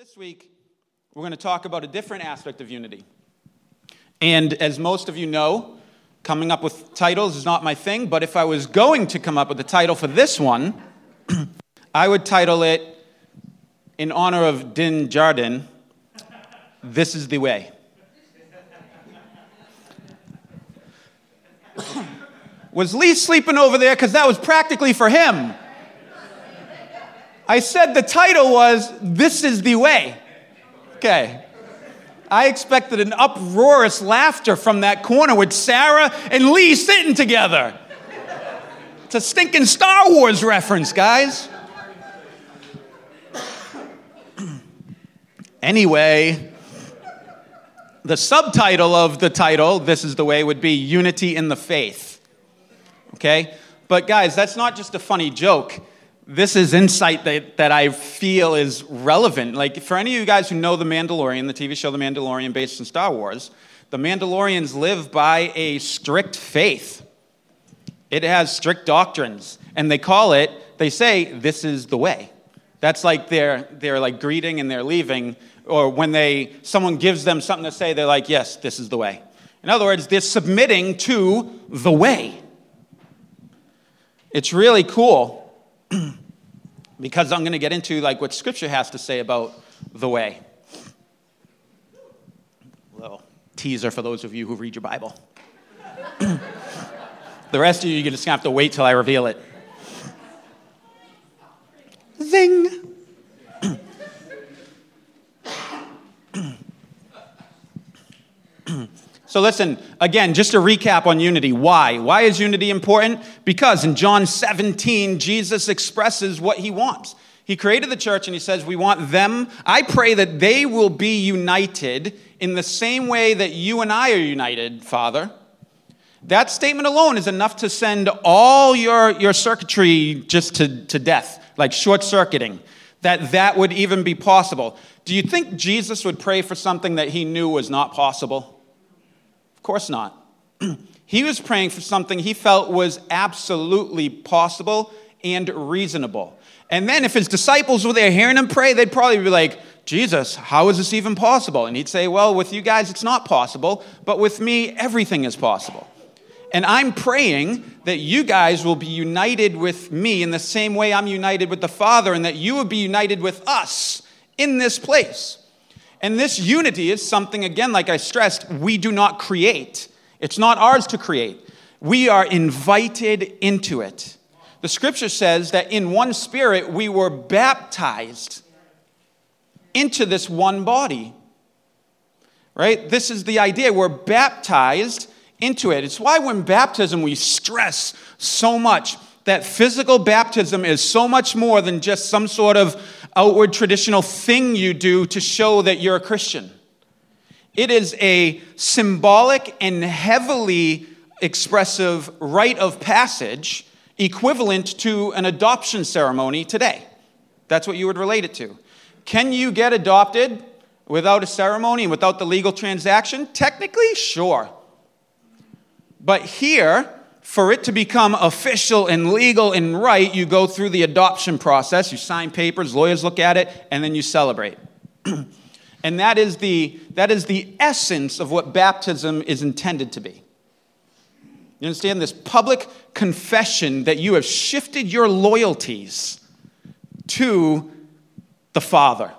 This week, we're going to talk about a different aspect of unity. And as most of you know, coming up with titles is not my thing, but if I was going to come up with a title for this one, I would title it, in honor of Din Djarin, This is the Way. was Lee sleeping over there? Because that was practically for him. I said the title was This is the Way. Okay. I expected an uproarious laughter from that corner with Sarah and Lee sitting together. It's a stinking Star Wars reference, guys. anyway, the subtitle of the title, This is the Way, would be Unity in the Faith. Okay? But guys, that's not just a funny joke this is insight that, that I feel is relevant. Like, for any of you guys who know The Mandalorian, the TV show The Mandalorian based in Star Wars, the Mandalorians live by a strict faith. It has strict doctrines, and they call it, they say, this is the way. That's like their, their like greeting and they're leaving, or when they, someone gives them something to say, they're like, yes, this is the way. In other words, they're submitting to the way. It's really cool because I'm going to get into like what Scripture has to say about the way. Little teaser for those of you who read your Bible. the rest of you, you're just going to have to wait till I reveal it. Zing! So, listen, again, just a recap on unity. Why? Why is unity important? Because in John 17, Jesus expresses what he wants. He created the church and he says, We want them. I pray that they will be united in the same way that you and I are united, Father. That statement alone is enough to send all your, your circuitry just to, to death, like short circuiting, that that would even be possible. Do you think Jesus would pray for something that he knew was not possible? Of course not. he was praying for something he felt was absolutely possible and reasonable. And then if his disciples were there hearing him pray, they'd probably be like, Jesus, how is this even possible? And he'd say, Well, with you guys, it's not possible, but with me, everything is possible. And I'm praying that you guys will be united with me in the same way I'm united with the Father, and that you will be united with us in this place. And this unity is something, again, like I stressed, we do not create. It's not ours to create. We are invited into it. The scripture says that in one spirit we were baptized into this one body. Right? This is the idea. We're baptized into it. It's why when baptism we stress so much that physical baptism is so much more than just some sort of outward traditional thing you do to show that you're a Christian. It is a symbolic and heavily expressive rite of passage equivalent to an adoption ceremony today. That's what you would relate it to. Can you get adopted without a ceremony and without the legal transaction? Technically, sure. But here, for it to become official and legal and right, you go through the adoption process. You sign papers, lawyers look at it, and then you celebrate. and that is, the, that is the essence of what baptism is intended to be. You understand? This public confession that you have shifted your loyalties to the Father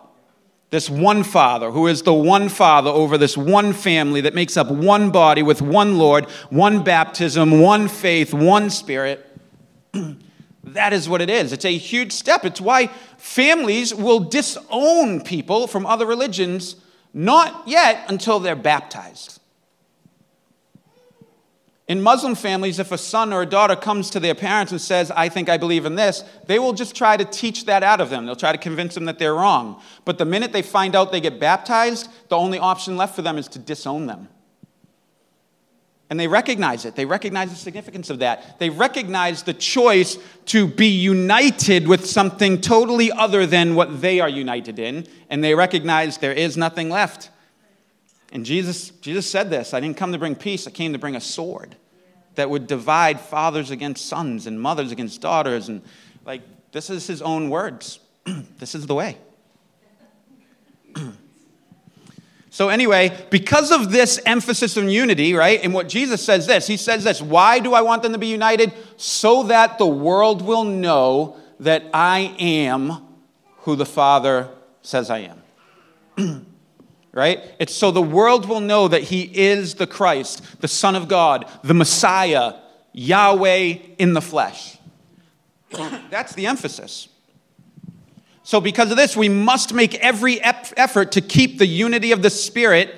this one Father, who is the one Father over this one family that makes up one body with one Lord, one baptism, one faith, one Spirit. that is what it is. It's a huge step. It's why families will disown people from other religions, not yet until they're baptized. In Muslim families, if a son or a daughter comes to their parents and says, I think I believe in this, they will just try to teach that out of them. They'll try to convince them that they're wrong. But the minute they find out they get baptized, the only option left for them is to disown them. And they recognize it. They recognize the significance of that. They recognize the choice to be united with something totally other than what they are united in. And they recognize there is nothing left. And Jesus, Jesus said this I didn't come to bring peace, I came to bring a sword that would divide fathers against sons and mothers against daughters. And like, this is his own words. this is the way. So, anyway, because of this emphasis on unity, right, and what Jesus says this, he says this Why do I want them to be united? So that the world will know that I am who the Father says I am. right? It's so the world will know that he is the Christ, the Son of God, the Messiah, Yahweh in the flesh. That's the emphasis. So, because of this, we must make every effort to keep the unity of the Spirit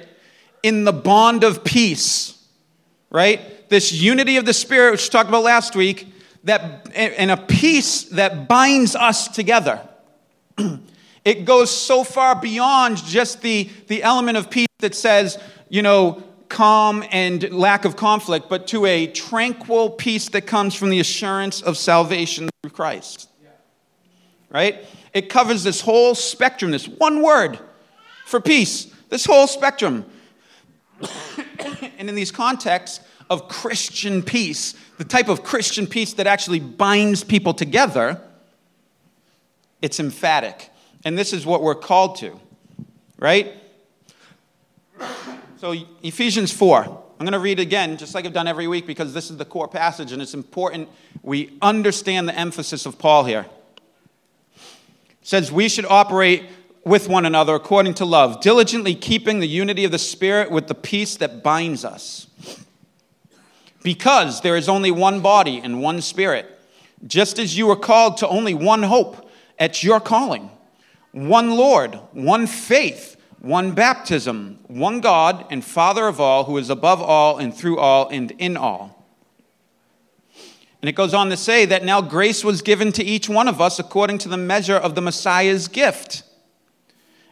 in the bond of peace, right? This unity of the Spirit, which we talked about last week, that, and a peace that binds us together. it goes so far beyond just the, the element of peace that says, you know, calm and lack of conflict, but to a tranquil peace that comes from the assurance of salvation through Christ. Right? It covers this whole spectrum, this one word for peace, this whole spectrum. and in these contexts of Christian peace, the type of Christian peace that actually binds people together, it's emphatic. And this is what we're called to, right? So, Ephesians 4. I'm going to read again, just like I've done every week, because this is the core passage and it's important we understand the emphasis of Paul here says we should operate with one another according to love, diligently keeping the unity of the Spirit with the peace that binds us. Because there is only one body and one Spirit, just as you were called to only one hope at your calling one Lord, one faith, one baptism, one God and Father of all, who is above all and through all and in all. And it goes on to say that now grace was given to each one of us according to the measure of the Messiah's gift.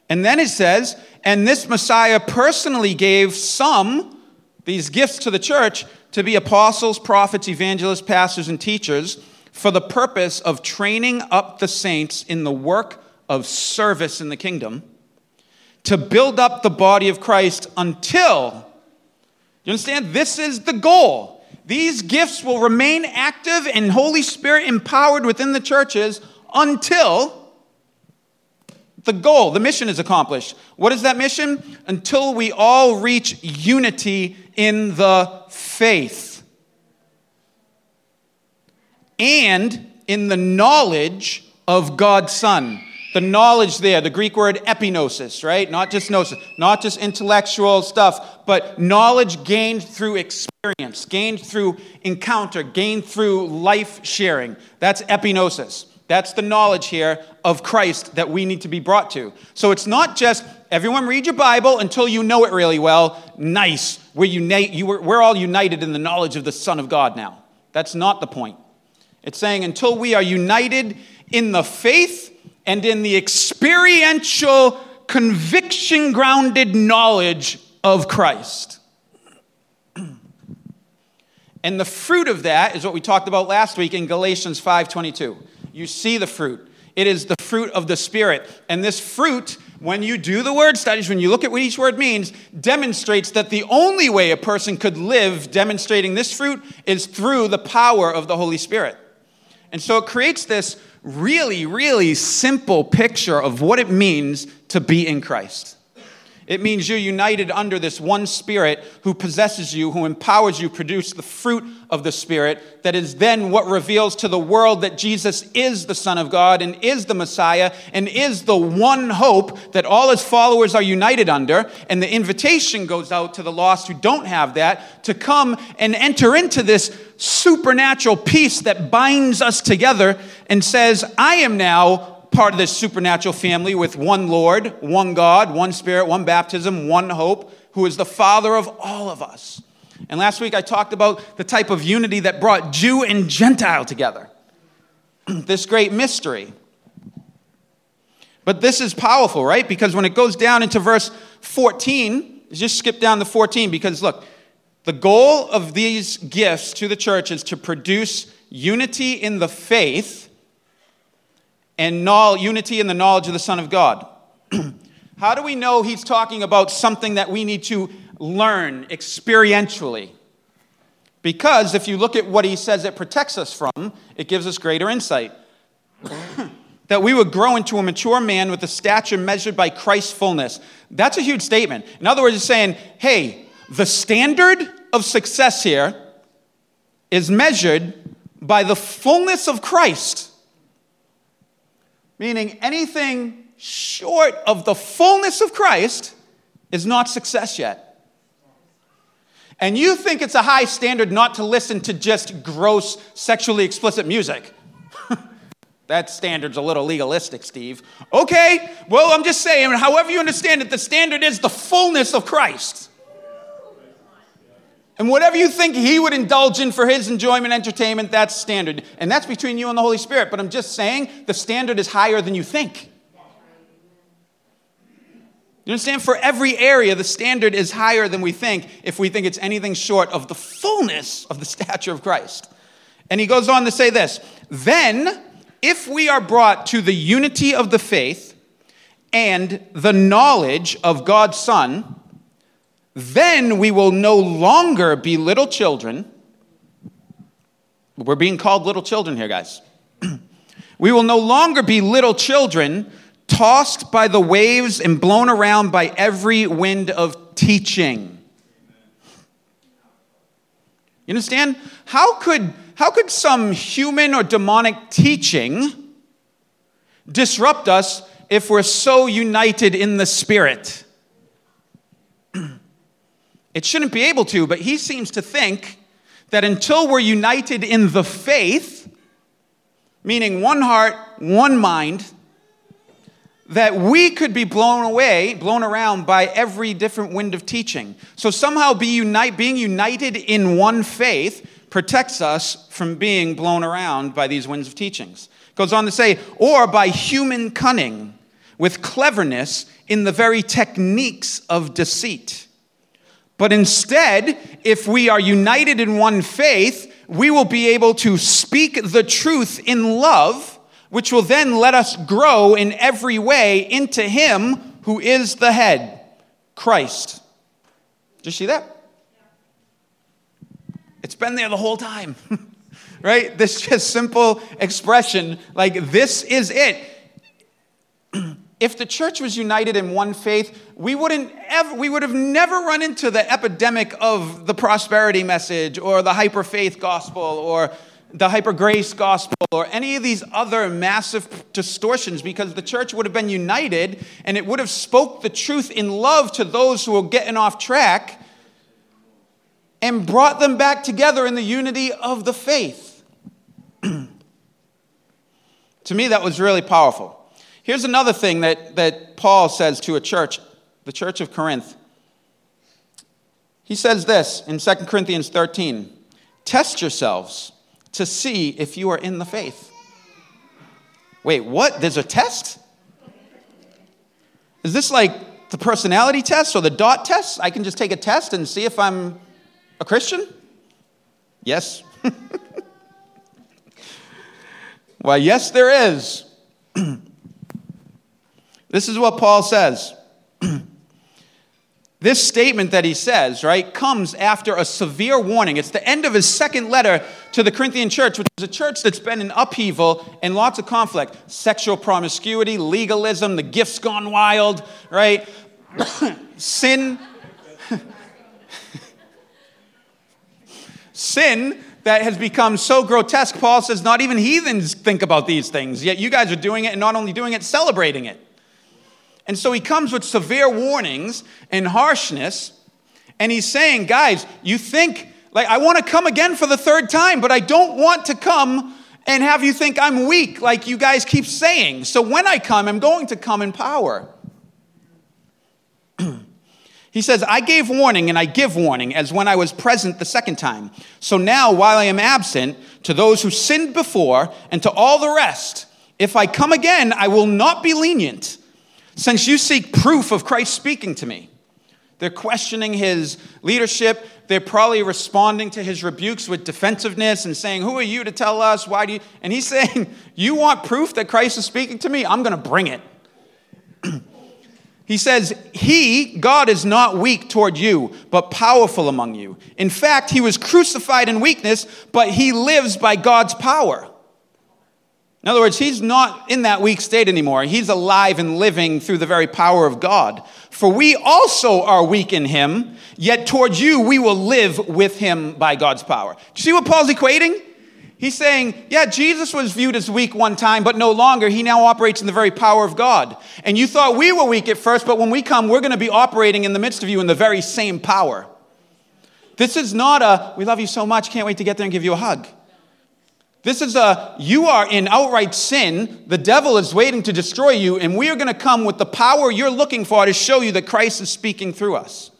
And then it says, and this Messiah personally gave some, these gifts to the church, to be apostles, prophets, evangelists, pastors, and teachers for the purpose of training up the saints in the work of service in the kingdom, to build up the body of Christ until, you understand? This is the goal these gifts will remain active and Holy Spirit empowered within the churches until the goal, the mission is accomplished. What is that mission? Until we all reach unity in the faith and in the knowledge of God's Son the knowledge there, the Greek word epignosis, right? Not just gnosis, not just intellectual stuff, but knowledge gained through experience, gained through encounter, gained through life sharing. That's epignosis. That's the knowledge here of Christ that we need to be brought to. So it's not just everyone read your Bible until you know it really well. Nice. We're, unite, you were, we're all united in the knowledge of the Son of God now. That's not the point. It's saying until we are united in the faith and in the experiential, conviction grounded knowledge of Christ. And the fruit of that is what we talked about last week in Galatians 5:22. You see the fruit. It is the fruit of the spirit. And this fruit, when you do the word studies, when you look at what each word means, demonstrates that the only way a person could live demonstrating this fruit is through the power of the Holy Spirit. And so it creates this really, really simple picture of what it means to be in Christ. It means you're united under this one Spirit who possesses you, who empowers you, produce the fruit of the Spirit, that is then what reveals to the world that Jesus is the Son of God and is the Messiah and is the one hope that all his followers are united under. And the invitation goes out to the lost who don't have that to come and enter into this supernatural peace that binds us together and says, I am now part of this supernatural family with one Lord, one God, one Spirit, one baptism, one hope, who is the Father of all of us. And last week I talked about the type of unity that brought Jew and Gentile together. this great mystery. But this is powerful, right? Because when it goes down into verse 14, just skip down to 14 because look, the goal of these gifts to the church is to produce unity in the faith and unity in the knowledge of the Son of God. How do we know he's talking about something that we need to learn experientially? Because if you look at what he says it protects us from, it gives us greater insight. that we would grow into a mature man with a stature measured by Christ's fullness. That's a huge statement. In other words, it's saying, hey, the standard of success here is measured by the fullness of Christ. Meaning anything short of the fullness of Christ is not success yet. And you think it's a high standard not to listen to just gross, sexually explicit music. That standard's a little legalistic, Steve. Okay, well, I'm just saying, however you understand it, the standard is the fullness of Christ. And whatever you think he would indulge in for his enjoyment, entertainment, that's standard. And that's between you and the Holy Spirit. But I'm just saying the standard is higher than you think. You understand? For every area, the standard is higher than we think if we think it's anything short of the fullness of the stature of Christ. And he goes on to say this then if we are brought to the unity of the faith and the knowledge of God's Son, then we will no longer be little children. We're being called little children here, guys. we will no longer be little children tossed by the waves and blown around by every wind of teaching. You understand? How could how could some human or demonic teaching disrupt us if we're so united in the Spirit? it shouldn't be able to, but he seems to think that until we're united in the faith, meaning one heart, one mind, that we could be blown away, blown around by every different wind of teaching. So somehow be unite, being united in one faith protects us from being blown around by these winds of teachings. Goes on to say, or by human cunning, with cleverness in the very techniques of deceit. But instead, if we are united in one faith, we will be able to speak the truth in love, which will then let us grow in every way into Him who is the head, Christ. Did you see that? It's been there the whole time. right? This just simple expression, like, this is it. if the church was united in one faith, we wouldn't ever, we would have never run into the epidemic of the prosperity message or the hyper faith gospel or the hyper grace gospel or any of these other massive distortions because the church would have been united and it would have spoke the truth in love to those who were getting off track and brought them back together in the unity of the faith. to me, that was really powerful. Here's another thing that, that Paul says to a church, the church of Corinth. He says this in 2 Corinthians 13 Test yourselves to see if you are in the faith. Wait, what? There's a test? Is this like the personality test or the dot test? I can just take a test and see if I'm a Christian? Yes. Why, yes, there is. this is what Paul says. this statement that he says, right, comes after a severe warning. It's the end of his second letter to the Corinthian church, which is a church that's been in upheaval and lots of conflict sexual promiscuity, legalism, the gifts gone wild, right? Sin Sin that has become so grotesque, Paul says, not even heathens think about these things. Yet you guys are doing it, and not only doing it, celebrating it. And so he comes with severe warnings and harshness, and he's saying, guys, you think, like, I want to come again for the third time, but I don't want to come and have you think I'm weak, like you guys keep saying. So when I come, I'm going to come in power. He says, I gave warning and I give warning as when I was present the second time. So now, while I am absent, to those who sinned before and to all the rest, if I come again, I will not be lenient, since you seek proof of Christ speaking to me. They're questioning his leadership. They're probably responding to his rebukes with defensiveness and saying, Who are you to tell us? Why do you? And he's saying, You want proof that Christ is speaking to me? I'm going to bring it. He says, He, God, is not weak toward you, but powerful among you. In fact, He was crucified in weakness, but He lives by God's power. In other words, he's not in that weak state anymore. He's alive and living through the very power of God. For we also are weak in him, yet towards you we will live with him by God's power. Do you see what Paul's equating? He's saying, yeah, Jesus was viewed as weak one time, but no longer. He now operates in the very power of God. And you thought we were weak at first, but when we come, we're going to be operating in the midst of you in the very same power. This is not a, we love you so much, can't wait to get there and give you a hug. This is a, you are in outright sin. The devil is waiting to destroy you, and we are going to come with the power you're looking for to show you that Christ is speaking through us.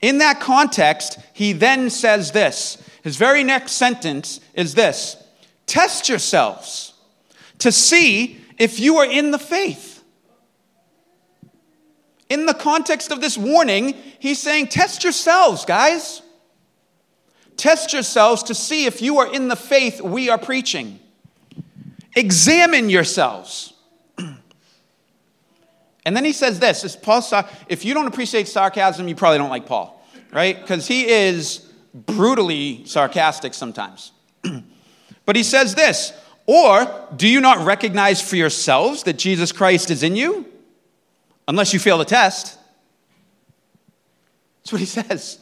In that context, he then says this. His very next sentence is this Test yourselves to see if you are in the faith. In the context of this warning, he's saying, Test yourselves, guys. Test yourselves to see if you are in the faith we are preaching. Examine yourselves. and then he says this, is Paul, if you don't appreciate sarcasm, you probably don't like Paul, right? Because he is brutally sarcastic sometimes. but he says this, or do you not recognize for yourselves that Jesus Christ is in you? Unless you fail the test. That's what he says.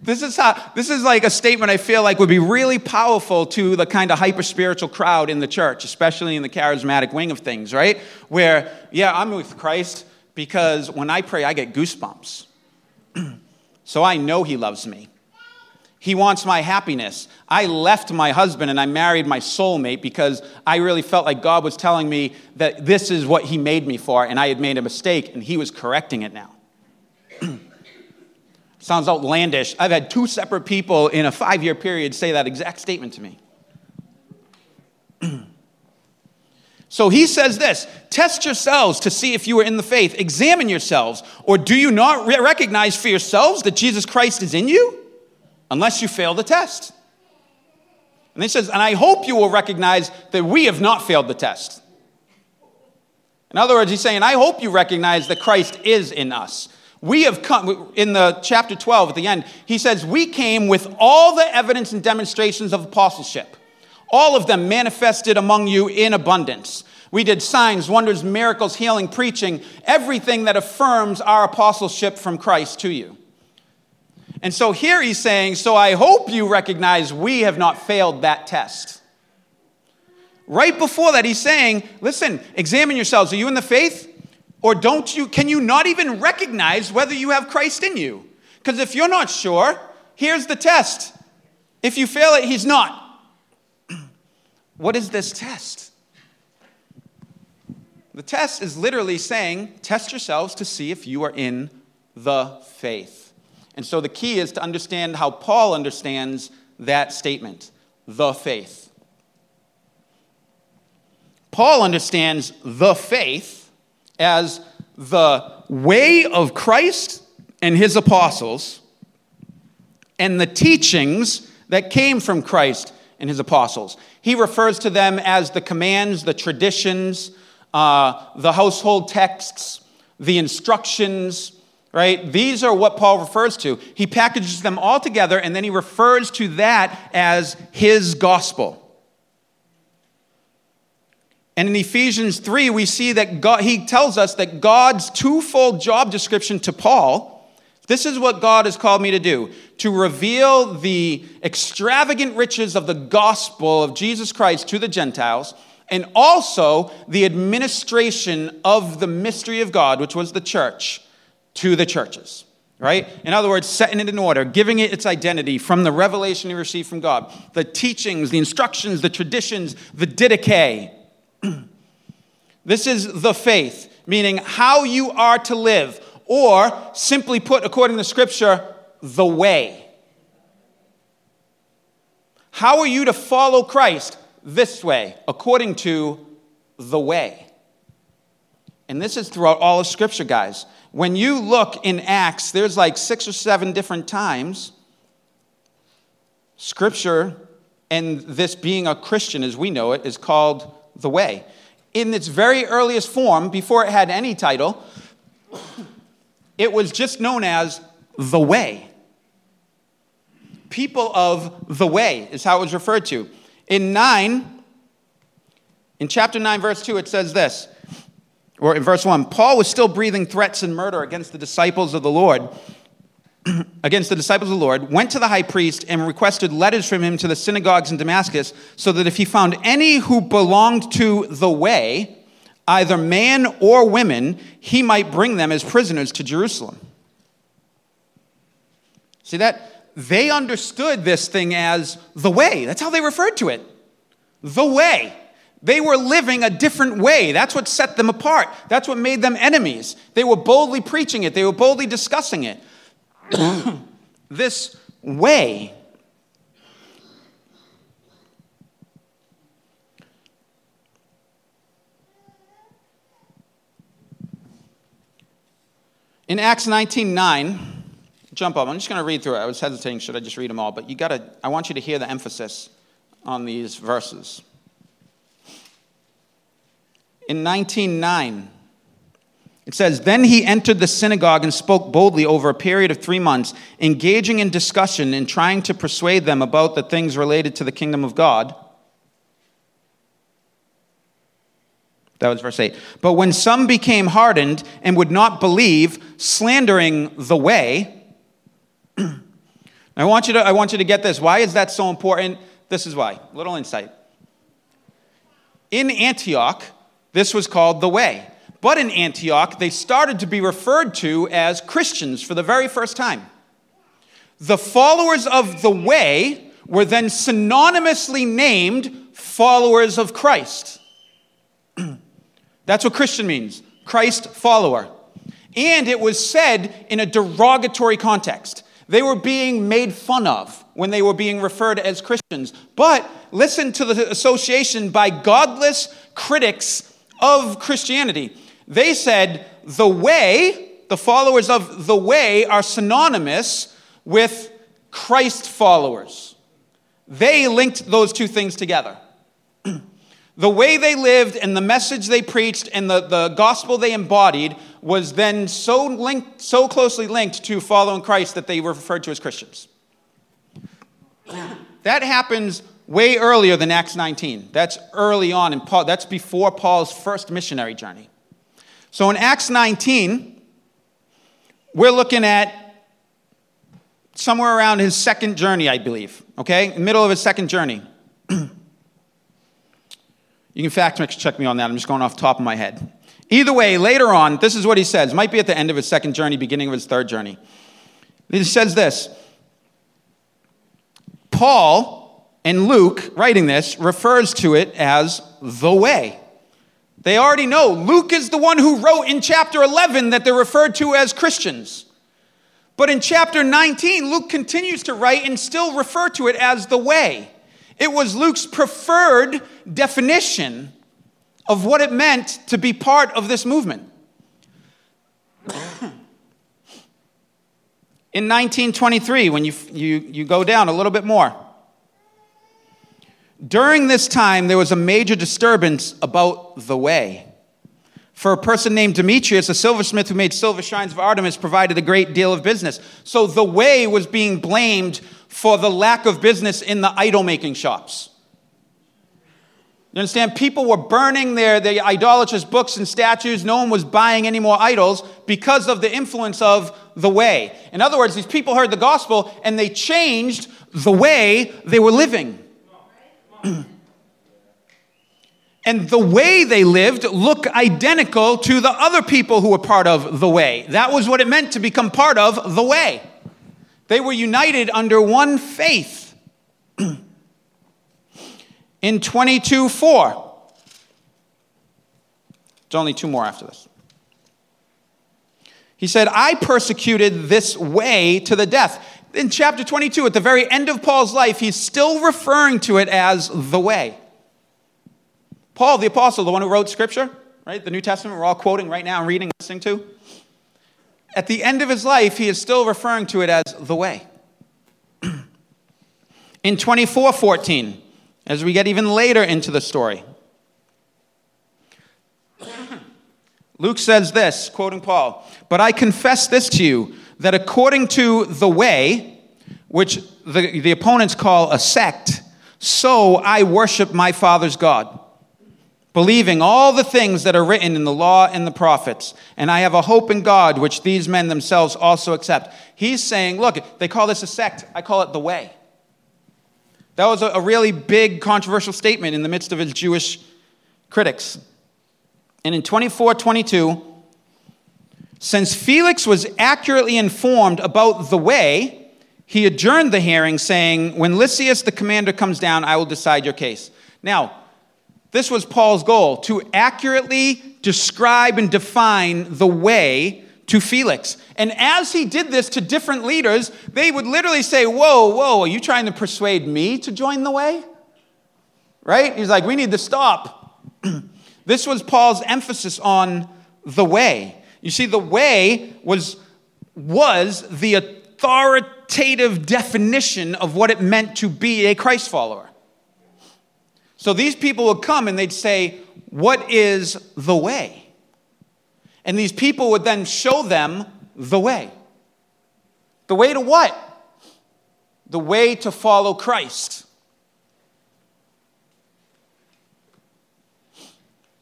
This is, how, this is like a statement I feel like would be really powerful to the kind of hyper spiritual crowd in the church, especially in the charismatic wing of things, right? Where, yeah, I'm with Christ because when I pray, I get goosebumps. so I know He loves me. He wants my happiness. I left my husband and I married my soulmate because I really felt like God was telling me that this is what He made me for, and I had made a mistake, and He was correcting it now. Sounds outlandish. I've had two separate people in a five year period say that exact statement to me. so he says this Test yourselves to see if you are in the faith. Examine yourselves. Or do you not recognize for yourselves that Jesus Christ is in you? Unless you fail the test. And he says, And I hope you will recognize that we have not failed the test. In other words, he's saying, I hope you recognize that Christ is in us. We have come, in the chapter 12 at the end, he says, We came with all the evidence and demonstrations of apostleship, all of them manifested among you in abundance. We did signs, wonders, miracles, healing, preaching, everything that affirms our apostleship from Christ to you. And so here he's saying, So I hope you recognize we have not failed that test. Right before that, he's saying, Listen, examine yourselves. Are you in the faith? Or don't you, can you not even recognize whether you have Christ in you? Because if you're not sure, here's the test. If you fail it, he's not. what is this test? The test is literally saying, test yourselves to see if you are in the faith. And so the key is to understand how Paul understands that statement the faith. Paul understands the faith as the way of Christ and his apostles and the teachings that came from Christ and his apostles. He refers to them as the commands, the traditions, uh, the household texts, the instructions, right? These are what Paul refers to. He packages them all together and then he refers to that as his gospel. And in Ephesians 3, we see that God, he tells us that God's twofold job description to Paul this is what God has called me to do to reveal the extravagant riches of the gospel of Jesus Christ to the Gentiles, and also the administration of the mystery of God, which was the church, to the churches. Right? In other words, setting it in order, giving it its identity from the revelation he received from God, the teachings, the instructions, the traditions, the didache, this is the faith, meaning how you are to live, or simply put, according to Scripture, the way. How are you to follow Christ? This way, according to the way. And this is throughout all of Scripture, guys. When you look in Acts, there's like six or seven different times Scripture and this being a Christian as we know it is called the way in its very earliest form, before it had any title, it was just known as the Way. People of the Way is how it was referred to. In 9, In chapter 9, verse 2, it says this, or in verse 1 Paul was still breathing threats and murder against the disciples of the Lord, against the disciples of the Lord, went to the high priest and requested letters from him to the synagogues in Damascus, so that if he found any who belonged to the way, either man or women, he might bring them as prisoners to Jerusalem. See that? They understood this thing as the way. That's how they referred to it. The way. They were living a different way. That's what set them apart. That's what made them enemies. They were boldly preaching it, they were boldly discussing it. this way. In Acts 19 9, jump up. I'm just going to read through it. I was hesitating, should I just read them all? But you got to, I want you to hear the emphasis on these verses. In 19:9, it says, Then he entered the synagogue and spoke boldly over a period of three months, engaging in discussion and trying to persuade them about the things related to the kingdom of God. That was verse 8. But when some became hardened and would not believe, slandering the way, I want, you to, I want you to get this. Why is that so important? This is why. Little insight. In Antioch, this was called the way. But in Antioch, they started to be referred to as Christians for the very first time. The followers of the way were then synonymously named followers of Christ. That's what Christian means Christ follower. And it was said in a derogatory context. They were being made fun of when they were being referred as Christians. But listen to the association by godless critics of Christianity. They said the way, the followers of the way, are synonymous with Christ followers. They linked those two things together. the way they lived and the message they preached and the, the gospel they embodied was then so linked, so closely linked to following Christ that they were referred to as Christians. That happens way earlier than Acts 19. That's early on in Paul. That's before Paul's first missionary journey. So in Acts 19, we're looking at somewhere around his second journey, I believe. Okay, middle of his second journey. you can fact check me on that. I'm just going off the top of my head. Either way, later on, this is what he says. Might be at the end of his second journey, beginning of his third journey. He says this Paul and Luke, writing this, refers to it as the way. They already know Luke is the one who wrote in chapter 11 that they're referred to as Christians. But in chapter 19, Luke continues to write and still refer to it as the way. It was Luke's preferred definition of what it meant to be part of this movement. In 1923, when you, you, you go down a little bit more, during this time, there was a major disturbance about the way. For a person named Demetrius, a silversmith who made silver shrines of Artemis, provided a great deal of business. So the way was being blamed for the lack of business in the idol making shops. You understand? People were burning their, their idolatrous books and statues. No one was buying any more idols because of the influence of the way. In other words, these people heard the gospel and they changed the way they were living. and the way they lived looked identical to the other people who were part of the way. That was what it meant to become part of the way. They were united under one faith. in 22 4. It's only two more after this. He said, I persecuted this way to the death. In chapter 22, at the very end of Paul's life, he's still referring to it as the way. Paul, the apostle, the one who wrote scripture, right? The New Testament, we're all quoting right now and reading listening to. At the end of his life, he is still referring to it as the way. In 24 14, as we get even later into the story. Luke says this, quoting Paul, But I confess this to you, that according to the way, which the, the opponents call a sect, so I worship my Father's God. believing all the things that are written in the law and the prophets. And I have a hope in God, which these men themselves also accept. He's saying, look, they call this a sect. I call it the way. That was a, really big controversial statement in the midst of his Jewish critics. And in 24 22, since Felix was accurately informed about the way, he adjourned the hearing, saying, When Lysias the commander comes down, I will decide your case. Now, this was Paul's goal to accurately describe and define the way to Felix. And as he did this to different leaders, they would literally say, Whoa, whoa, are you trying to persuade me to join the way? Right? He's like, We need to stop. this was Paul's emphasis on the way. You see, the way was, was the authoritative definition of what it meant to be a Christ follower. So these people would come and they'd say, What is the way? And these people would then show them the way. The way to what? The way to follow Christ.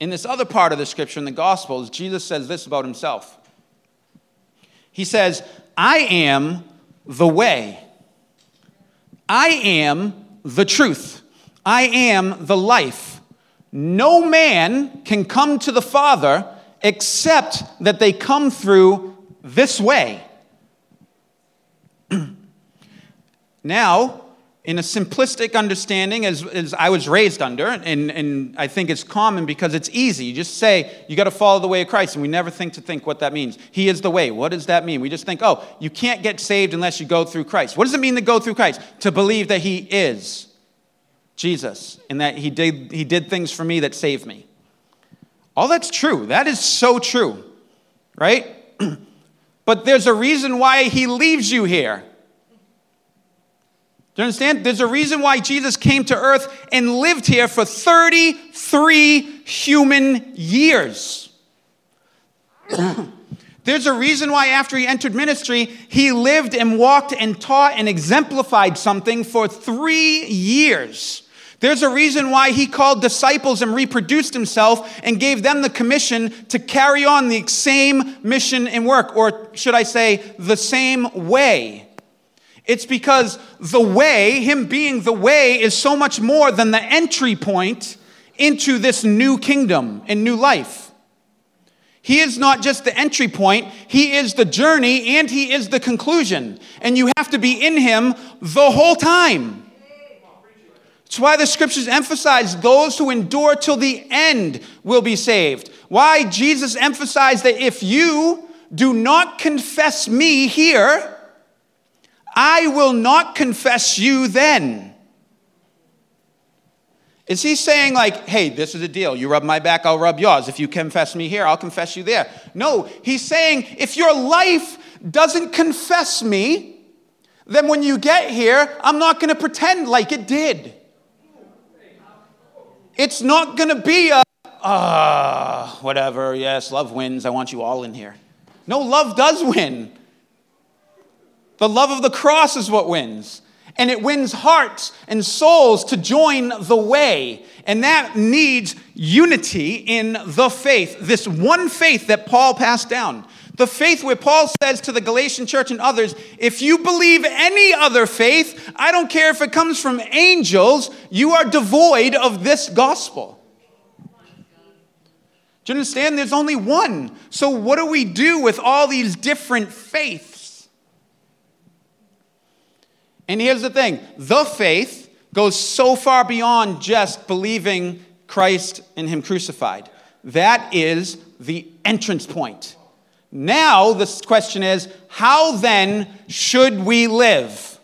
In this other part of the scripture in the Gospels, Jesus says this about himself. He says, I am the way, I am the truth. I am the life. No man can come to the Father except that they come through this way. now, in a simplistic understanding, as, as I was raised under, and, and I think it's common because it's easy. You just say, you got to follow the way of Christ, and we never think to think what that means. He is the way. What does that mean? We just think, oh, you can't get saved unless you go through Christ. What does it mean to go through Christ? To believe that He is. Jesus and that he did, he did things for me that saved me. All that's true. That is so true, right? but there's a reason why he leaves you here. Do you understand? There's a reason why Jesus came to earth and lived here for 33 human years. There's a reason why, after he entered ministry, he lived and walked and taught and exemplified something for three years. There's a reason why he called disciples and reproduced himself and gave them the commission to carry on the same mission and work, or should I say, the same way. It's because the way, him being the way, is so much more than the entry point into this new kingdom and new life. He is not just the entry point, He is the journey and He is the conclusion. And you have to be in Him the whole time. It's why the scriptures emphasize those who endure till the end will be saved. Why Jesus emphasized that if you do not confess me here, I will not confess you then. Is he saying, like, hey, this is a deal. You rub my back, I'll rub yours. If you confess me here, I'll confess you there. No, he's saying, if your life doesn't confess me, then when you get here, I'm not going to pretend like it did. It's not going to be a, ah, uh, whatever, yes, love wins. I want you all in here. No, love does win. The love of the cross is what wins. And it wins hearts and souls to join the way. And that needs unity in the faith, this one faith that Paul passed down. The faith where Paul says to the Galatian church and others, if you believe any other faith, I don't care if it comes from angels, you are devoid of this gospel. Do you understand? There's only one. So, what do we do with all these different faiths? And here's the thing the faith goes so far beyond just believing Christ and Him crucified. That is the entrance point. Now, the question is how then should we live?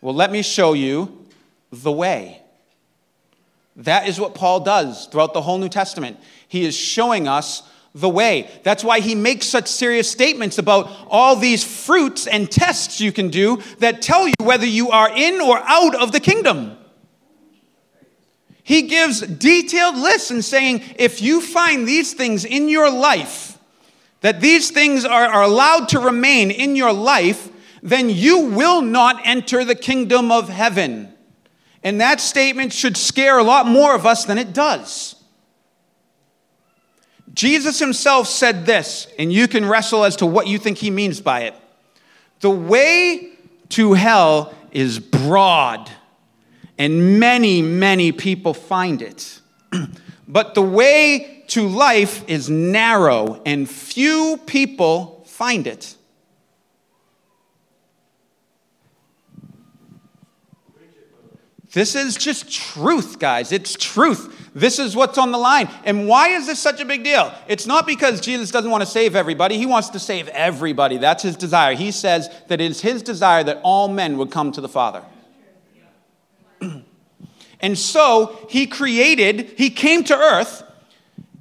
Well, let me show you the way. That is what Paul does throughout the whole New Testament. He is showing us the way. That's why he makes such serious statements about all these fruits and tests you can do that tell you whether you are in or out of the kingdom. He gives detailed lists and saying, if you find these things in your life, that these things are, are allowed to remain in your life, then you will not enter the kingdom of heaven. And that statement should scare a lot more of us than it does. Jesus himself said this, and you can wrestle as to what you think he means by it. The way to hell is broad, and many, many people find it. but the way to life is narrow, and few people find it. This is just truth, guys. It's truth. This is what's on the line. And why is this such a big deal? It's not because Jesus doesn't want to save everybody. He wants to save everybody. That's his desire. He says that it is his desire that all men would come to the Father. and so he created, he came to earth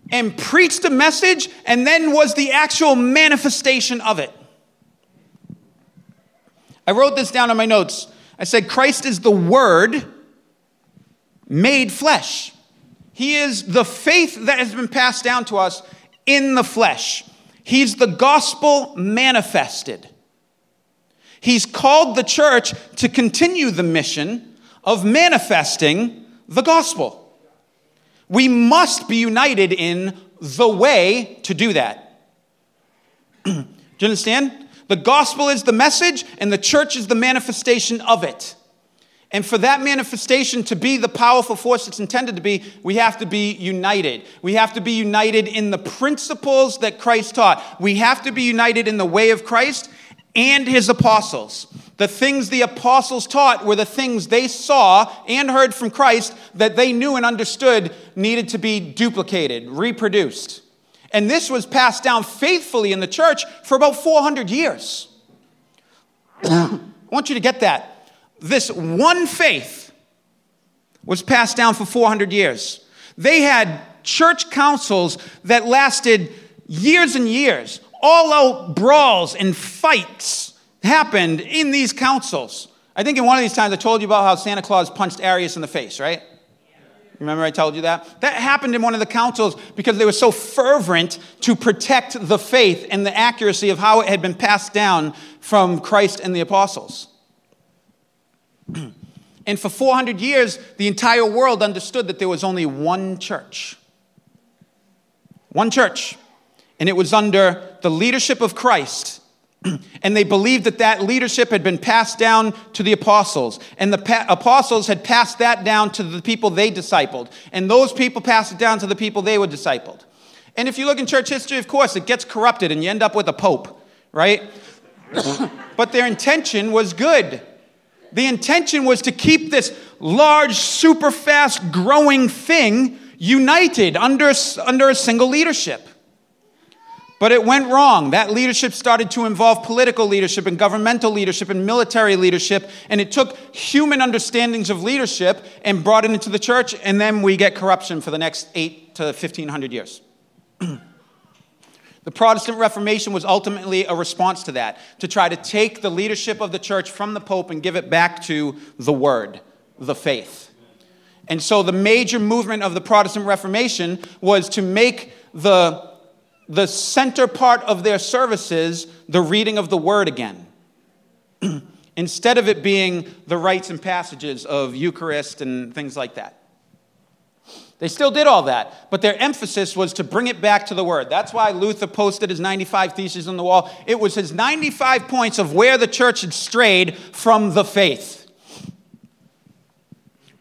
and preached a message and then was the actual manifestation of it. I wrote this down in my notes. I said, Christ is the Word made flesh. He is the faith that has been passed down to us in the flesh. He's the gospel manifested. He's called the church to continue the mission of manifesting the gospel. We must be united in the way to do that. do you understand? The gospel is the message, and the church is the manifestation of it. And for that manifestation to be the powerful force it's intended to be, we have to be united. We have to be united in the principles that Christ taught. We have to be united in the way of Christ and his apostles. The things the apostles taught were the things they saw and heard from Christ that they knew and understood needed to be duplicated, reproduced. And this was passed down faithfully in the church for about 400 years. I want you to get that this one faith was passed down for 400 years. They had church councils that lasted years and years. All out brawls and fights happened in these councils. I think in one of these times I told you about how Santa Claus punched Arius in the face, right? Remember I told you that? That happened in one of the councils because they were so fervent to protect the faith and the accuracy of how it had been passed down from Christ and the apostles. and for 400 years, the entire world understood that there was only one church. One church. And it was under the leadership of Christ. and they believed that that leadership had been passed down to the apostles. And the pa- apostles had passed that down to the people they discipled. And those people passed it down to the people they were discipled. And if you look in church history, of course, it gets corrupted and you end up with a pope, right? but their intention was good. The intention was to keep this large, super fast growing thing united under, under a single leadership. But it went wrong. That leadership started to involve political leadership and governmental leadership and military leadership, and it took human understandings of leadership and brought it into the church, and then we get corruption for the next eight to 1500 years. The Protestant Reformation was ultimately a response to that, to try to take the leadership of the church from the Pope and give it back to the Word, the faith. And so the major movement of the Protestant Reformation was to make the, the center part of their services the reading of the Word again. Instead of it being the rites and passages of Eucharist and things like that. They still did all that, but their emphasis was to bring it back to the Word. That's why Luther posted his 95 Theses on the wall. It was his 95 points of where the church had strayed from the faith.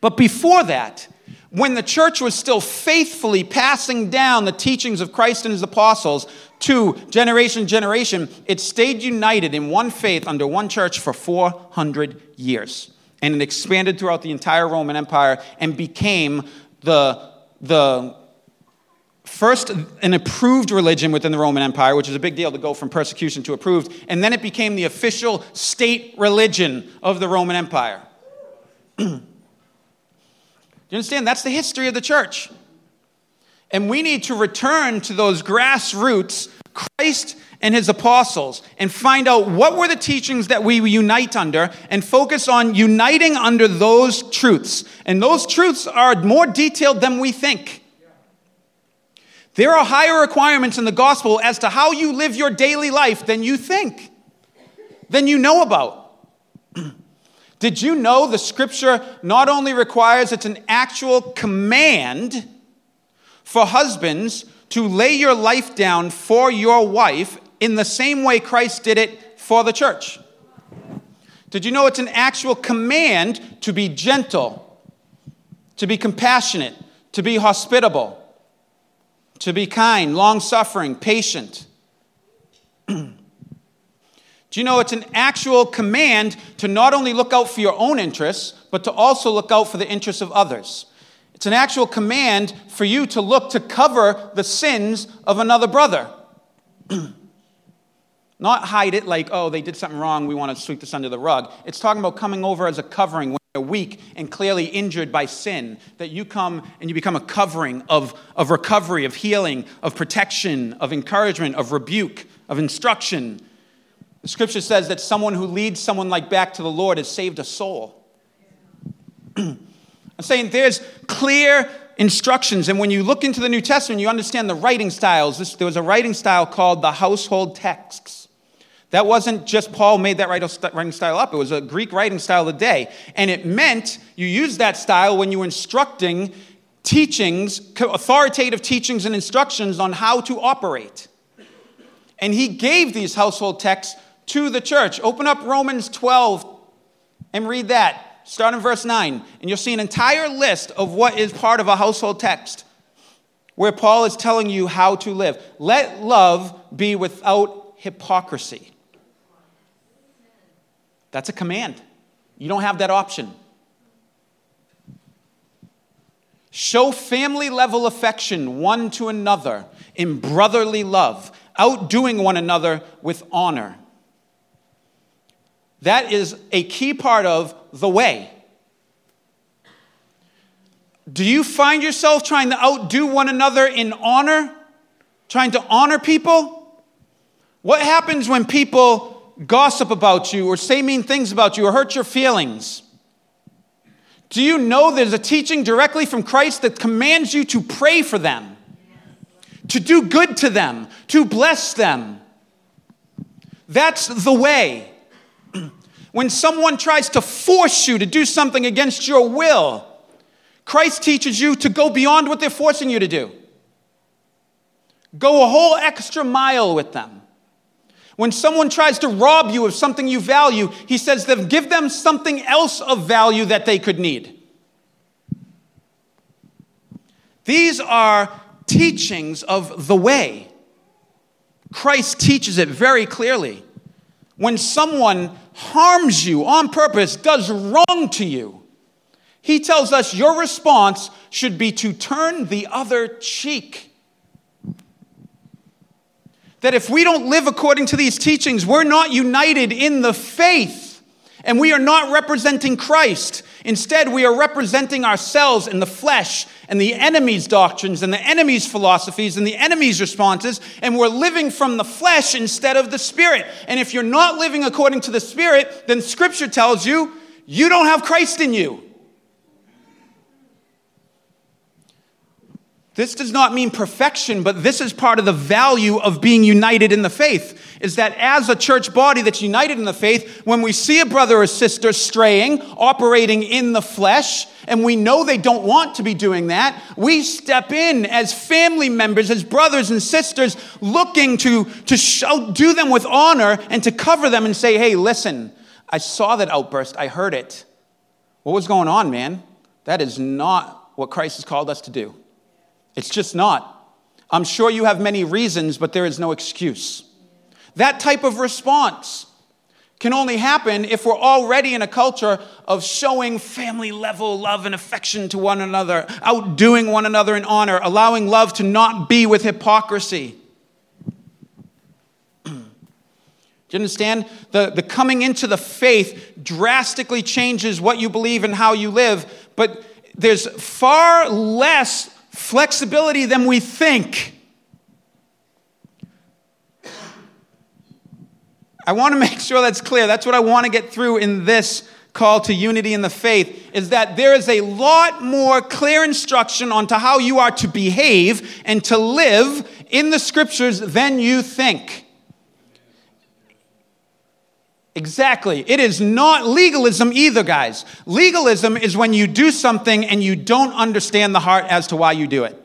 But before that, when the church was still faithfully passing down the teachings of Christ and his apostles to generation to generation, it stayed united in one faith under one church for 400 years. And it expanded throughout the entire Roman Empire and became the the first an approved religion within the Roman Empire, which is a big deal to go from persecution to approved, and then it became the official state religion of the Roman Empire. Do you understand? That's the history of the church. And we need to return to those grassroots, Christ and his apostles, and find out what were the teachings that we unite under and focus on uniting under those truths. And those truths are more detailed than we think. There are higher requirements in the gospel as to how you live your daily life than you think, than you know about. Did you know the scripture not only requires, it's an actual command for husbands to lay your life down for your wife in the same way Christ did it for the church? Did you know it's an actual command to be gentle, to be compassionate, to be hospitable, to be kind, long suffering, patient? Do you know it's an actual command to not only look out for your own interests, but to also look out for the interests of others? It's an actual command for you to look to cover the sins of another brother. not hide it like, oh, they did something wrong, we want to sweep this under the rug. It's talking about coming over as a covering when you're weak and clearly injured by sin, that you come and you become a covering of, of recovery, of healing, of protection, of encouragement, of rebuke, of instruction the scripture says that someone who leads someone like back to the Lord has saved a soul. I'm saying there's clear instructions, and when you look into the New Testament, you understand the writing styles. This, there was a writing style called the household texts. That wasn't just Paul made that writing style up, it was a Greek writing style of the day. And it meant you used that style when you were instructing teachings, authoritative teachings and instructions on how to operate. And he gave these household texts to the church. Open up Romans 12 and read that. Start in verse 9, and you'll see an entire list of what is part of a household text where Paul is telling you how to live. Let love be without hypocrisy. That's a command. You don't have that option. Show family level affection one to another in brotherly love, outdoing one another with honor. That is a key part of the way. Do you find yourself trying to outdo one another in honor? Trying to honor people? What happens when people gossip about you or say mean things about you or hurt your feelings? Do you know there's a teaching directly from Christ that commands you to pray for them, to do good to them, to bless them? That's the way. When someone tries to force you to do something against your will, Christ teaches you to go beyond what they're forcing you to do. Go a whole extra mile with them. When someone tries to rob you of something you value, he says that give them something else of value that they could need. These are teachings of the way. Christ teaches it very clearly when someone harms you on purpose, does wrong to you, he tells us your response should be to turn the other cheek. That if we don't live according to these teachings, we're not united in the faith. And we are not representing Christ. Instead, we are representing ourselves in the flesh and the enemy's doctrines and the enemy's philosophies and the enemy's responses. And we're living from the flesh instead of the spirit. And if you're not living according to the spirit, then scripture tells you you don't have Christ in you. This does not mean perfection, but this is part of the value of being united in the faith. Is that as a church body that's united in the faith, when we see a brother or sister straying, operating in the flesh, and we know they don't want to be doing that, we step in as family members, as brothers and sisters, looking to, to show, do them with honor and to cover them and say, hey, listen, I saw that outburst, I heard it. What was going on, man? That is not what Christ has called us to do. It's just not. I'm sure you have many reasons, but there is no excuse. That type of response can only happen if we're already in a culture of showing family level love and affection to one another, outdoing one another in honor, allowing love to not be with hypocrisy. Do you understand? The, the coming into the faith drastically changes what you believe and how you live, but there's far less flexibility than we think. I want to make sure that's clear. That's what I want to get through in this call to unity in the faith is that there is a lot more clear instruction onto how you are to behave and to live in the scriptures than you think. Exactly. It is not legalism either, guys. Legalism is when you do something and you don't understand the heart as to why you do it.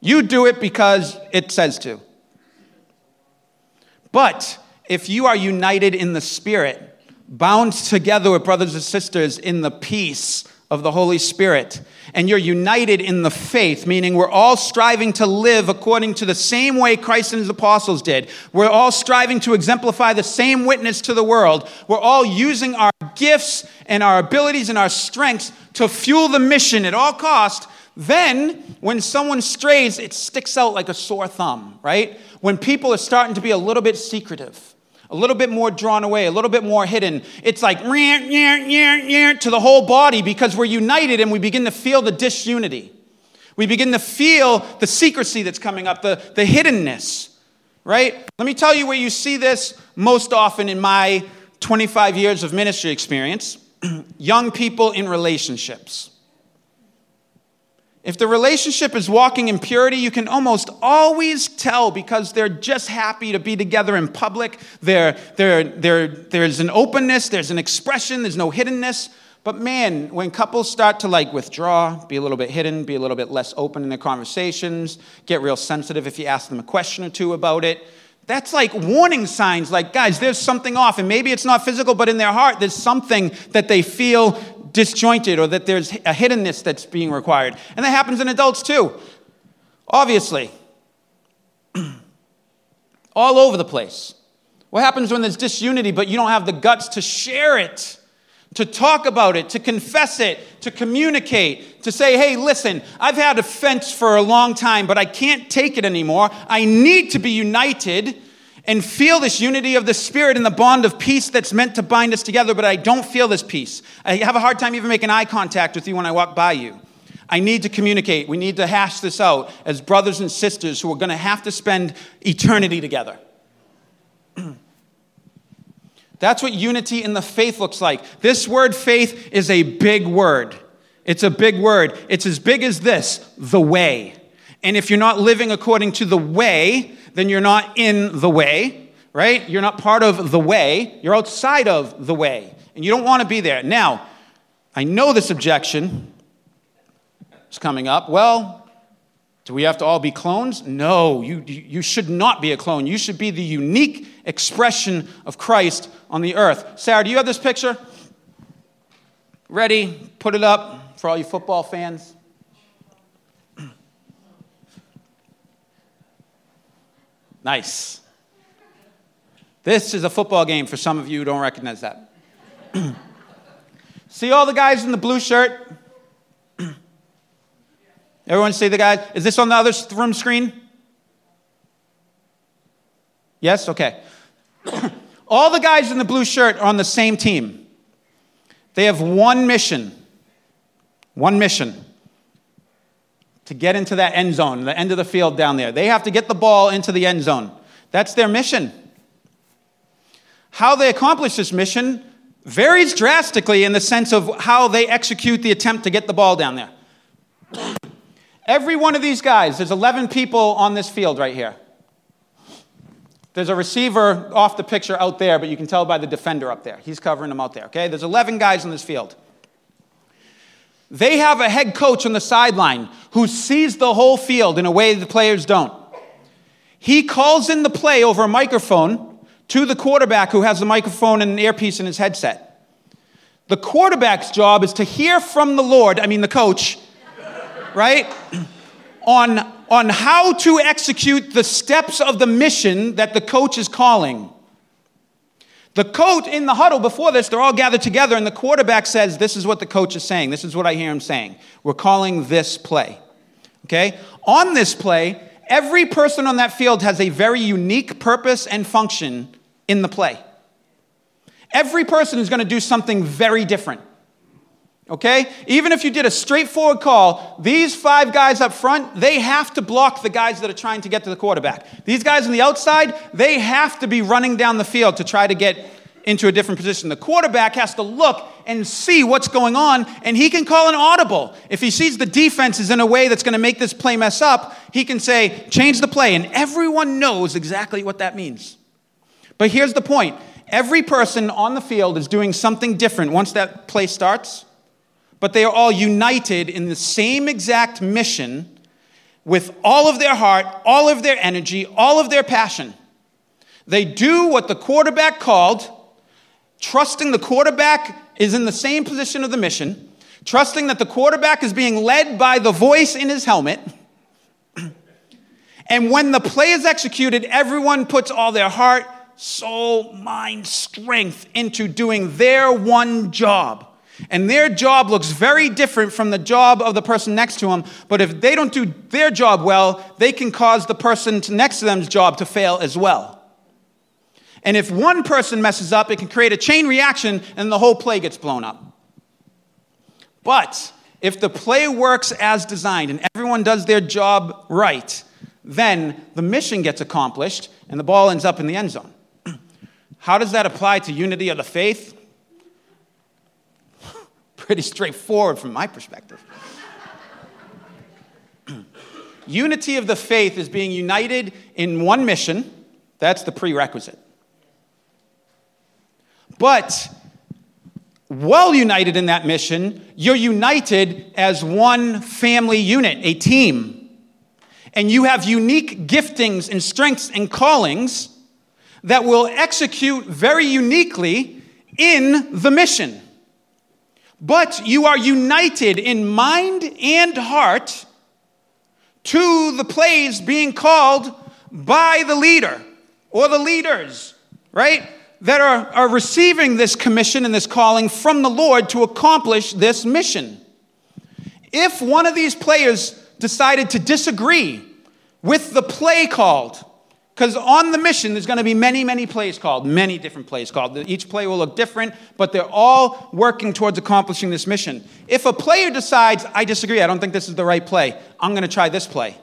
You do it because it says to. But if you are united in the Spirit, bound together with brothers and sisters in the peace of the Holy Spirit, and you're united in the faith, meaning we're all striving to live according to the same way Christ and his apostles did. We're all striving to exemplify the same witness to the world. We're all using our gifts and our abilities and our strengths to fuel the mission at all cost. Then, when someone strays, it sticks out like a sore thumb, right? When people are starting to be a little bit secretive a little bit more drawn away, a little bit more hidden. It's like to the whole body because we're united and we begin to feel the disunity. We begin to feel the secrecy that's coming up, the, the hiddenness, right? Let me tell you where you see this most often in my 25 years of ministry experience young people in relationships. If the relationship is walking in purity, you can almost always tell because they're just happy to be together in public. They're, they're, they're, there's an openness, there's an expression, there's no hiddenness. But man, when couples start to like withdraw, be a little bit hidden, be a little bit less open in their conversations, get real sensitive if you ask them a question or two about it, that's like warning signs like, guys, there's something off. And maybe it's not physical, but in their heart, there's something that they feel disjointed or that there's a hiddenness that's being required. And that happens in adults too, obviously. All over the place. What happens when there's disunity, but you don't have the guts to share it, to talk about it, to confess it, to communicate, to say, hey, listen, I've had offense for a long time, but I can't take it anymore. I need to be united and feel this unity of the Spirit and the bond of peace that's meant to bind us together, but I don't feel this peace. I have a hard time even making eye contact with you when I walk by you. I need to communicate. We need to hash this out as brothers and sisters who are going to have to spend eternity together. That's what unity in the faith looks like. This word faith is a big word. It's a big word. It's as big as this the way. And if you're not living according to the way, then you're not in the way, right? You're not part of the way. You're outside of the way. And you don't want to be there. Now, I know this objection is coming up. Well, do we have to all be clones? No, you, you should not be a clone. You should be the unique expression of Christ on the earth. Sarah, do you have this picture? Ready? Put it up for all you football fans. Nice. This is a football game for some of you who don't recognize that. see all the guys in the blue shirt? Everyone see the guys? Is this on the other room screen? Yes? Okay. all the guys in the blue shirt are on the same team. They have one mission. One mission to get into that end zone, the end of the field down there. They have to get the ball into the end zone. That's their mission. How they accomplish this mission varies drastically in the sense of how they execute the attempt to get the ball down there. Every one of these guys, there's 11 people on this field right here. There's a receiver off the picture out there, but you can tell by the defender up there. He's covering them out there, okay? There's 11 guys on this field. They have a head coach on the sideline who sees the whole field in a way the players don't. He calls in the play over a microphone to the quarterback who has the microphone and an earpiece in his headset. The quarterback's job is to hear from the Lord, I mean the coach, right? on, on how to execute the steps of the mission that the coach is calling. The coach in the huddle before this, they're all gathered together, and the quarterback says, This is what the coach is saying. This is what I hear him saying. We're calling this play. Okay? On this play, every person on that field has a very unique purpose and function in the play. Every person is going to do something very different. Okay? Even if you did a straightforward call, these five guys up front, they have to block the guys that are trying to get to the quarterback. These guys on the outside, they have to be running down the field to try to get into a different position. The quarterback has to look and see what's going on, and he can call an audible. If he sees the defense is in a way that's going to make this play mess up, he can say, change the play, and everyone knows exactly what that means. But here's the point Every person on the field is doing something different once that play starts, but they are all united in the same exact mission with all of their heart, all of their energy, all of their passion. They do what the quarterback called, trusting the quarterback is in the same position of the mission, trusting that the quarterback is being led by the voice in his helmet. and when the play is executed, everyone puts all their heart, soul, mind, strength into doing their one job. And their job looks very different from the job of the person next to them. But if they don't do their job well, they can cause the person next to them's job to fail as well. And if one person messes up, it can create a chain reaction and the whole play gets blown up. But if the play works as designed and everyone does their job right, then the mission gets accomplished and the ball ends up in the end zone. How does that apply to unity of the faith? Pretty straightforward from my perspective. unity of the faith is being united in one mission. That's the prerequisite. But well united in that mission, you're united as one family unit, a team. And you have unique giftings and strengths and callings that will execute very uniquely in the mission. But you are united in mind and heart to the plays being called by the leader or the leaders, right? That are, are receiving this commission and this calling from the Lord to accomplish this mission. If one of these players decided to disagree with the play called, because on the mission, there's going to be many, many plays called, many different plays called. Each play will look different, but they're all working towards accomplishing this mission. If a player decides, I disagree, I don't think this is the right play, I'm going to try this play,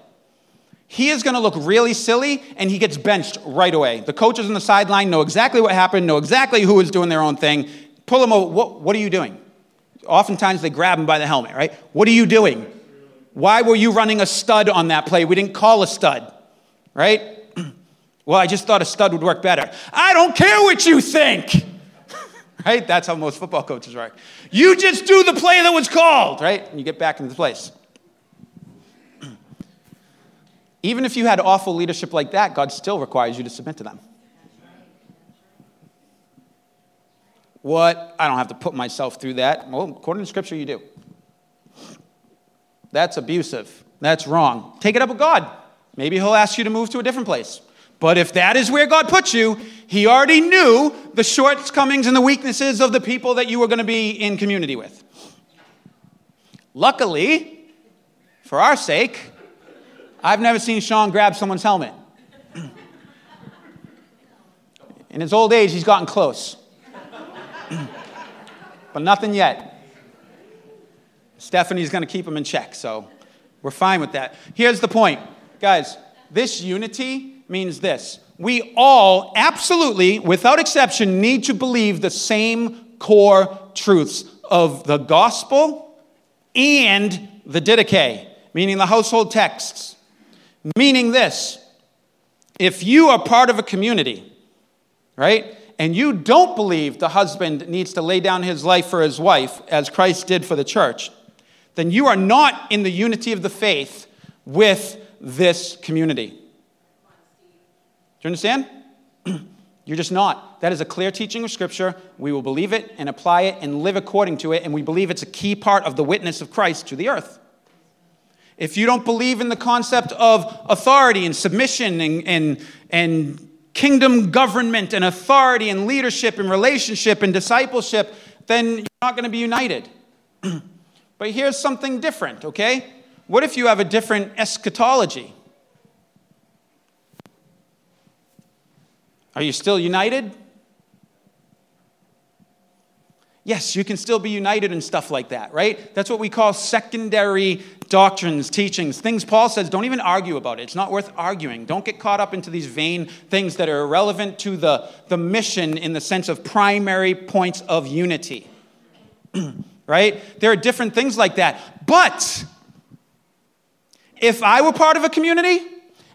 he is going to look really silly and he gets benched right away. The coaches on the sideline know exactly what happened, know exactly who is doing their own thing. Pull him over. What, what are you doing? Oftentimes they grab him by the helmet, right? What are you doing? Why were you running a stud on that play? We didn't call a stud, right? Well, I just thought a stud would work better. I don't care what you think. right? That's how most football coaches work. You just do the play that was called, right? And you get back into the place. Even if you had awful leadership like that, God still requires you to submit to them. What? I don't have to put myself through that. Well, according to Scripture, you do. That's abusive. That's wrong. Take it up with God. Maybe He'll ask you to move to a different place. But if that is where God puts you, He already knew the shortcomings and the weaknesses of the people that you were going to be in community with. Luckily, for our sake, I've never seen Sean grab someone's helmet. In his old age, he's gotten close. but nothing yet. Stephanie's going to keep him in check, so we're fine with that. Here's the point, guys this unity means this we all, absolutely, without exception, need to believe the same core truths of the gospel and the didache, meaning the household texts. Meaning this if you are part of a community, right, and you don't believe the husband needs to lay down his life for his wife, as Christ did for the church, then you are not in the unity of the faith with this community you understand? You're just not. That is a clear teaching of Scripture. We will believe it and apply it and live according to it, and we believe it's a key part of the witness of Christ to the earth. If you don't believe in the concept of authority and submission and, and, and kingdom government and authority and leadership and relationship and discipleship, then you're not going to be united. but here's something different, okay? What if you have a different eschatology? Are you still united? Yes, you can still be united and stuff like that, right? That's what we call secondary doctrines, teachings, things Paul says, don't even argue about it. It's not worth arguing. Don't get caught up into these vain things that are irrelevant to the, the mission in the sense of primary points of unity, right? There are different things like that. But if I were part of a community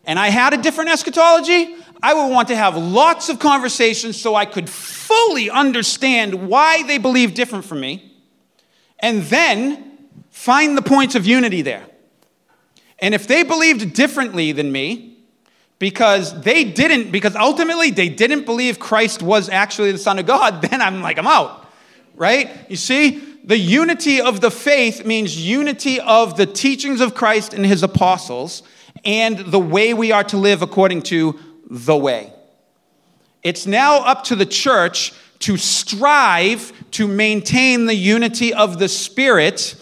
and I had a different eschatology, I would want to have lots of conversations so I could fully understand why they believe different from me, and then find the points of unity there. And if they believed differently than me, because they didn't, because ultimately they didn't believe Christ was actually the Son of God, then I'm like, I'm out, right? You see, the unity of the faith means unity of the teachings of Christ and his apostles and the way we are to live according to the way. It's now up to the church to strive to maintain the unity of the Spirit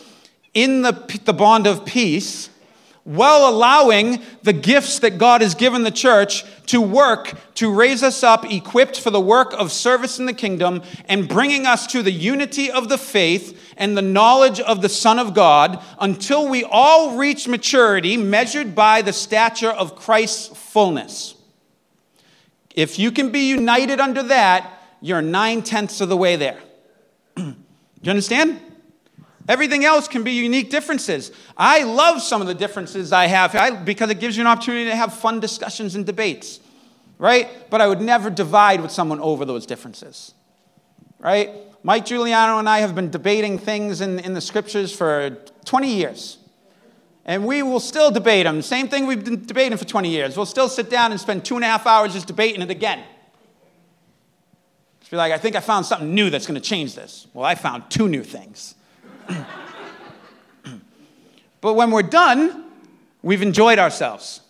in the, the bond of peace while allowing the gifts that God has given the church to work to raise us up, equipped for the work of service in the kingdom, and bringing us to the unity of the faith and the knowledge of the Son of God until we all reach maturity measured by the stature of Christ's fullness. If you can be united under that, you're nine tenths of the way there. Do you understand? Everything else can be unique differences. I love some of the differences I have because it gives you an opportunity to have fun discussions and debates, right? But I would never divide with someone over those differences, right? Mike Giuliano and I have been debating things in, in the scriptures for 20 years. And we will still debate them. Same thing we've been debating for 20 years. We'll still sit down and spend two and a half hours just debating it again. Just be like, I think I found something new that's going to change this. Well, I found two new things. but when we're done, we've enjoyed ourselves,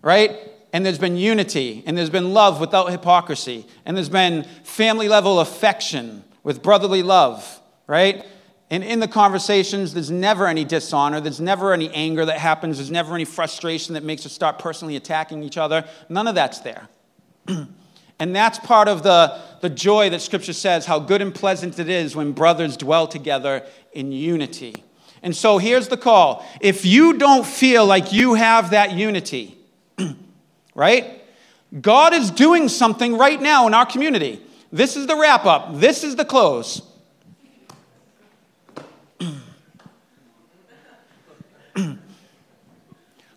right? And there's been unity, and there's been love without hypocrisy, and there's been family level affection with brotherly love, right? And in the conversations, there's never any dishonor, there's never any anger that happens, there's never any frustration that makes us start personally attacking each other. None of that's there. And that's part of the, the joy that Scripture says, how good and pleasant it is when brothers dwell together in unity. And so here's the call. If you don't feel like you have that unity, right? God is doing something right now in our community. This is the wrap up, this is the close.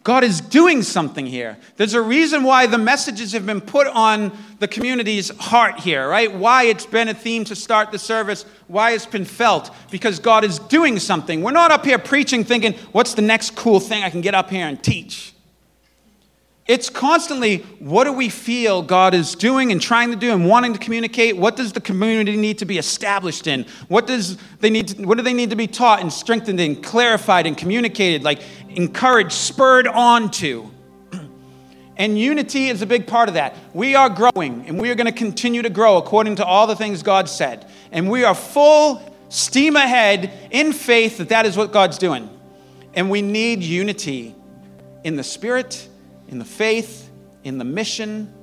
God is doing something here. There's a reason why the messages have been put on the community's heart here, right? Why it's been a theme to start the service, why it's been felt, because God is doing something. We're not up here preaching thinking, what's the next cool thing I can get up here and teach? It's constantly what do we feel God is doing and trying to do and wanting to communicate? What does the community need to be established in? What, does they need to, what do they need to be taught and strengthened and clarified and communicated, like encouraged, spurred on to? And unity is a big part of that. We are growing and we are going to continue to grow according to all the things God said. And we are full steam ahead in faith that that is what God's doing. And we need unity in the spirit in the faith, in the mission,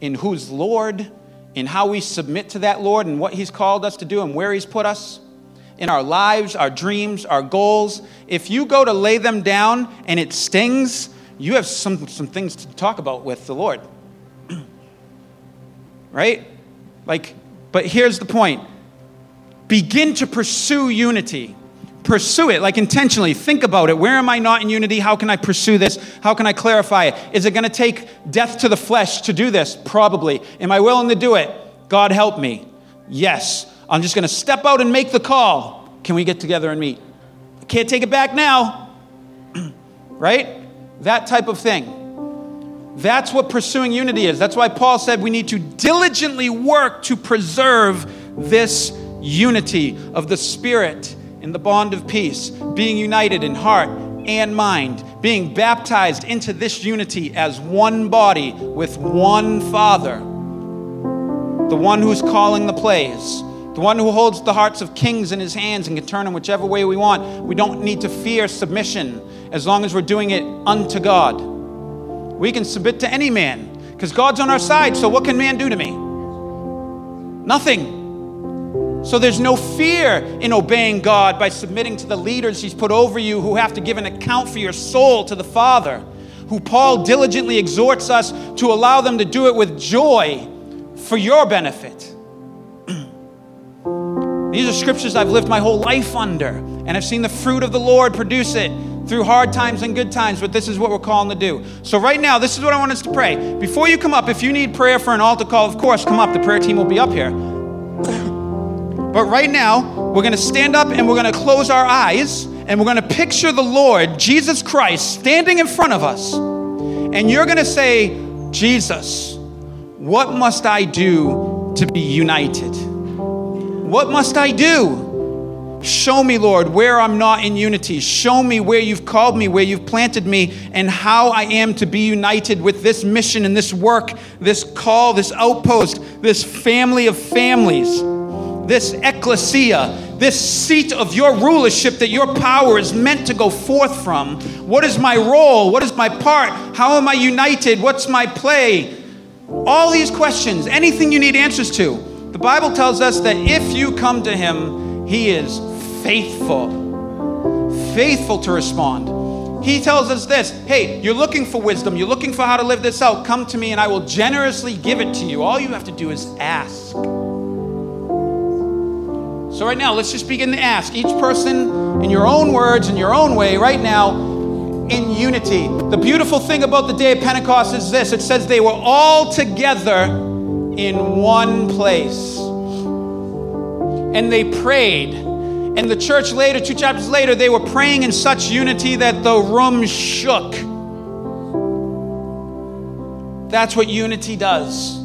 in who's Lord, in how we submit to that Lord and what He's called us to do and where He's put us, in our lives, our dreams, our goals. If you go to lay them down and it stings, you have some, some things to talk about with the Lord. right? Like, but here's the point begin to pursue unity pursue it like intentionally. Think about it. Where am i not in unity? How can i pursue this? How can i clarify it? Is it going to take death to the flesh to do this? Probably. Am i willing to do it? God help me. Yes. I'm just going to step out and make the call. Can we get together and meet? I can't take it back now. Right? That type of thing. That's what pursuing unity is. That's why paul said we need to diligently work to preserve this unity of the spirit in the bond of peace, being united in heart and mind, being baptized into this unity as one body with one Father, the one who's calling the plays, the one who holds the hearts of kings in his hands and can turn them whichever way we want. We don't need to fear submission as long as we're doing it unto God. We can submit to any man because God's on our side, so what can man do to me? Nothing. So there's no fear in obeying God by submitting to the leaders He's put over you who have to give an account for your soul to the Father, who Paul diligently exhorts us to allow them to do it with joy for your benefit. These are scriptures I've lived my whole life under, and I've seen the fruit of the Lord produce it through hard times and good times, but this is what we're calling to do. So, right now, this is what I want us to pray. Before you come up, if you need prayer for an altar call, of course, come up. The prayer team will be up here. But right now, we're going to stand up and we're going to close our eyes and we're going to picture the Lord, Jesus Christ, standing in front of us. And you're going to say, Jesus, what must I do to be united? What must I do? Show me, Lord, where I'm not in unity. Show me where you've called me, where you've planted me, and how I am to be united with this mission and this work, this call, this outpost, this family of families, this ecclesia, this seat of your rulership that your power is meant to go forth from. What is my role? What is my part? How am I united? What's my play? All these questions, anything you need answers to. The Bible tells us that if you come to Him, He is faithful, faithful to respond. He tells us this hey, you're looking for wisdom, you're looking for how to live this out. Come to me and I will generously give it to you. All you have to do is ask. So, right now, let's just begin to ask each person in your own words, in your own way, right now, in unity. The beautiful thing about the day of Pentecost is this it says they were all together in one place. And they prayed and the church later, two chapters later, they were praying in such unity that the room shook. That's what unity does.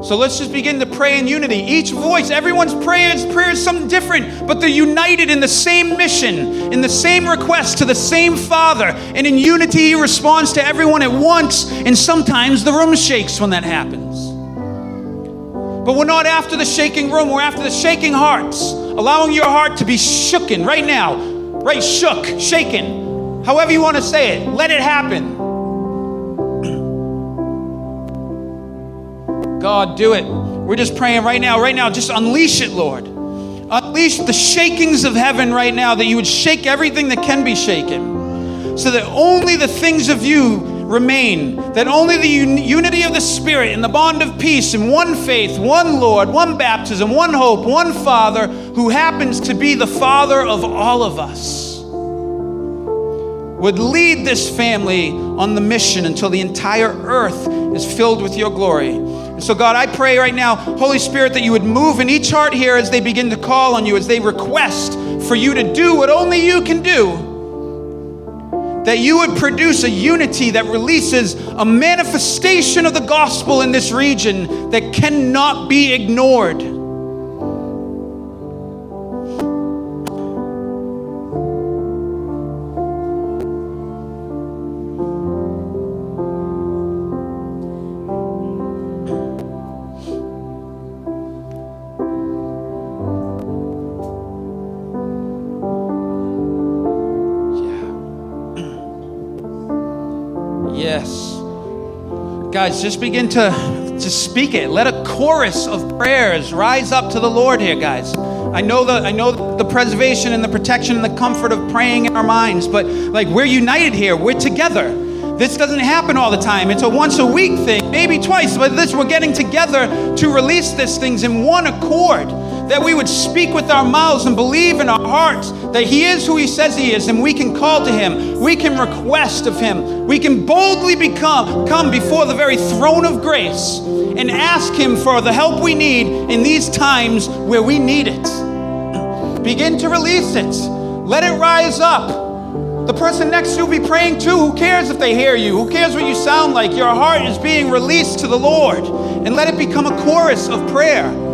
So let's just begin to pray in unity. Each voice, everyone's prayer is, prayer is something different, but they're united in the same mission, in the same request to the same Father. And in unity, He responds to everyone at once, and sometimes the room shakes when that happens. But we're not after the shaking room, we're after the shaking hearts, allowing your heart to be shooken right now, right? Shook, shaken, however you want to say it. Let it happen. God, do it. We're just praying right now, right now. Just unleash it, Lord. Unleash the shakings of heaven right now, that you would shake everything that can be shaken, so that only the things of you remain, that only the un- unity of the Spirit and the bond of peace and one faith, one Lord, one baptism, one hope, one Father, who happens to be the Father of all of us, would lead this family on the mission until the entire earth is filled with your glory. So, God, I pray right now, Holy Spirit, that you would move in each heart here as they begin to call on you, as they request for you to do what only you can do that you would produce a unity that releases a manifestation of the gospel in this region that cannot be ignored. Guys, just begin to, to speak it. Let a chorus of prayers rise up to the Lord here, guys. I know the I know the preservation and the protection and the comfort of praying in our minds, but like we're united here. We're together. This doesn't happen all the time. It's a once a week thing, maybe twice, but this we're getting together to release these things in one accord that we would speak with our mouths and believe in our hearts that He is who He says He is, and we can call to Him. We can request of Him. We can boldly become come before the very throne of grace and ask Him for the help we need in these times where we need it. Begin to release it. Let it rise up. The person next to you will be praying too. Who cares if they hear you? Who cares what you sound like? Your heart is being released to the Lord. And let it become a chorus of prayer.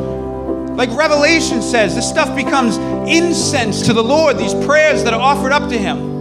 Like Revelation says, this stuff becomes incense to the Lord, these prayers that are offered up to Him.